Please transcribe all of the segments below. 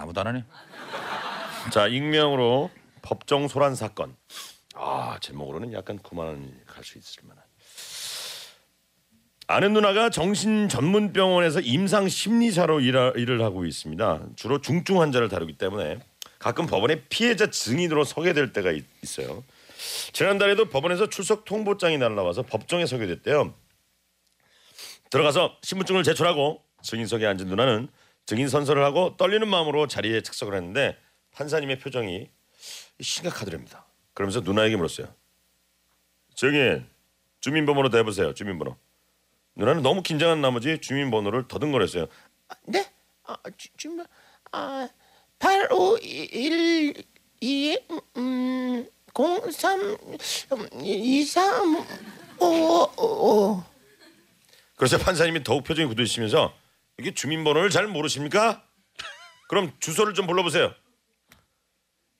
아무도 안 하네. 자 익명으로 법정 소란 사건. 아 제목으로는 약간 그만 갈수 있을 만한. 아는 누나가 정신 전문 병원에서 임상 심리사로 일하, 일을 하고 있습니다. 주로 중증 환자를 다루기 때문에 가끔 법원에 피해자 증인으로 서게 될 때가 있, 있어요. 지난달에도 법원에서 출석 통보장이 날라와서 법정에 서게 됐대요. 들어가서 신분증을 제출하고 증인석에 앉은 누나는 증인 선서를 하고 떨리는 마음으로 자리에 착석을 했는데 판사님의 표정이 심각하더랍니다. 그러면서 누나에게 물었어요. 증인 주민번호로 대보세요. 주민번호. 누나는 너무 긴장한 나머지 주민번호를 더듬거렸어요. 네? 아, 주, 주문 아, 8512 음, 03 23 55 그래서 판사님이 더욱 표정이 굳으시면서 이게 주민번호를 잘 모르십니까? 그럼 주소를 좀 불러보세요.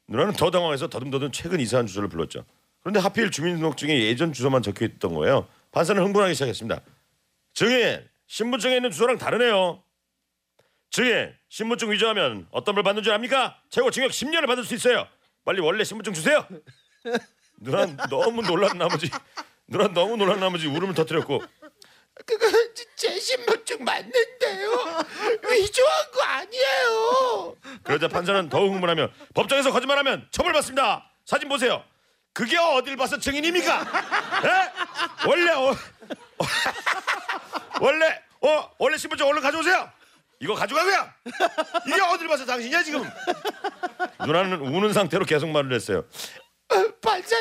누나는 더 당황해서 더듬더듬 최근 이사한 주소를 불렀죠. 그런데 하필 주민등록증에 예전 주소만 적혀 있던 거예요. 판사는 흥분하기 시작했습니다. 증인 신분증에 있는 주소랑 다르네요. 증인 신분증 위조하면 어떤 벌 받는 줄 압니까? 최고 징역 10년을 받을 수 있어요. 빨리 원래 신분증 주세요. 누나는 너무 놀란 나머지 누나는 너무 놀란 나머지 울음을 터뜨렸고 그거 제 신분증 맞는 데요 위조한 거 아니에요 그러자 판사는 더욱 흥분하며 법정에서 거짓말하면 처벌받습니다. 사진 보세요. 그게 어딜 봐서 증인입니까? 에? 원래 어, 원래 어 원래 신분증 얼른 가져오세요. 이거 가져가고요. 이게 어딜 봐서 당신이야 지금? 누나는 우는 상태로 계속 말을 했어요.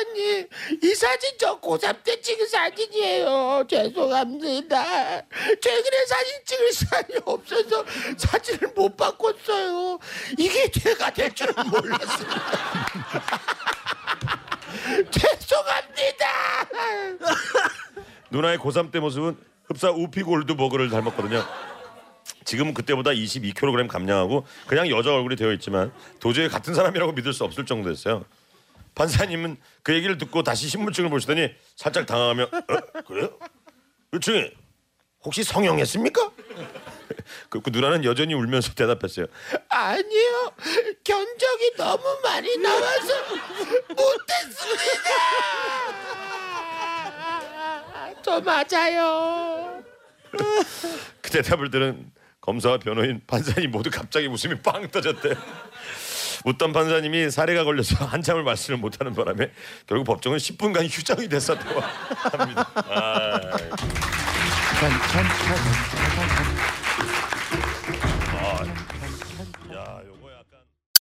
어, 판사님 이 사진 저 고3 때 찍은 사진이에요. 죄송합니다. 최근에 사진 찍을 시간이 없어서 사진을 못 바꿨어요. 이게 죄가 될 줄은 몰랐어요 죄송합니다. 누나의 고3 때 모습은 흡사 우피 골드버거를 닮았거든요. 지금은 그때보다 22kg 감량하고 그냥 여자 얼굴이 되어 있지만 도저히 같은 사람이라고 믿을 수 없을 정도였어요. 판사님은 그 얘기를 듣고 다시 신분증을 보시더니 살짝 당황하며 어? 그래요? 그치? 혹시 성형했습니까? 그, 그 누나는 여전히 울면서 대답했어요. 아니요 견적이 너무 많이 나와서 못했습니다 저 맞아요 그 대답을 들은 검사와 변호인, 판사님 모두 갑자기 웃음이 빵 터졌대. 웃던 판사님이 사례가 걸려서 한참을 말씀을 못하는 바람에 결국 법정은 10분간 휴장이 됐었다고 합니다. 아. 아.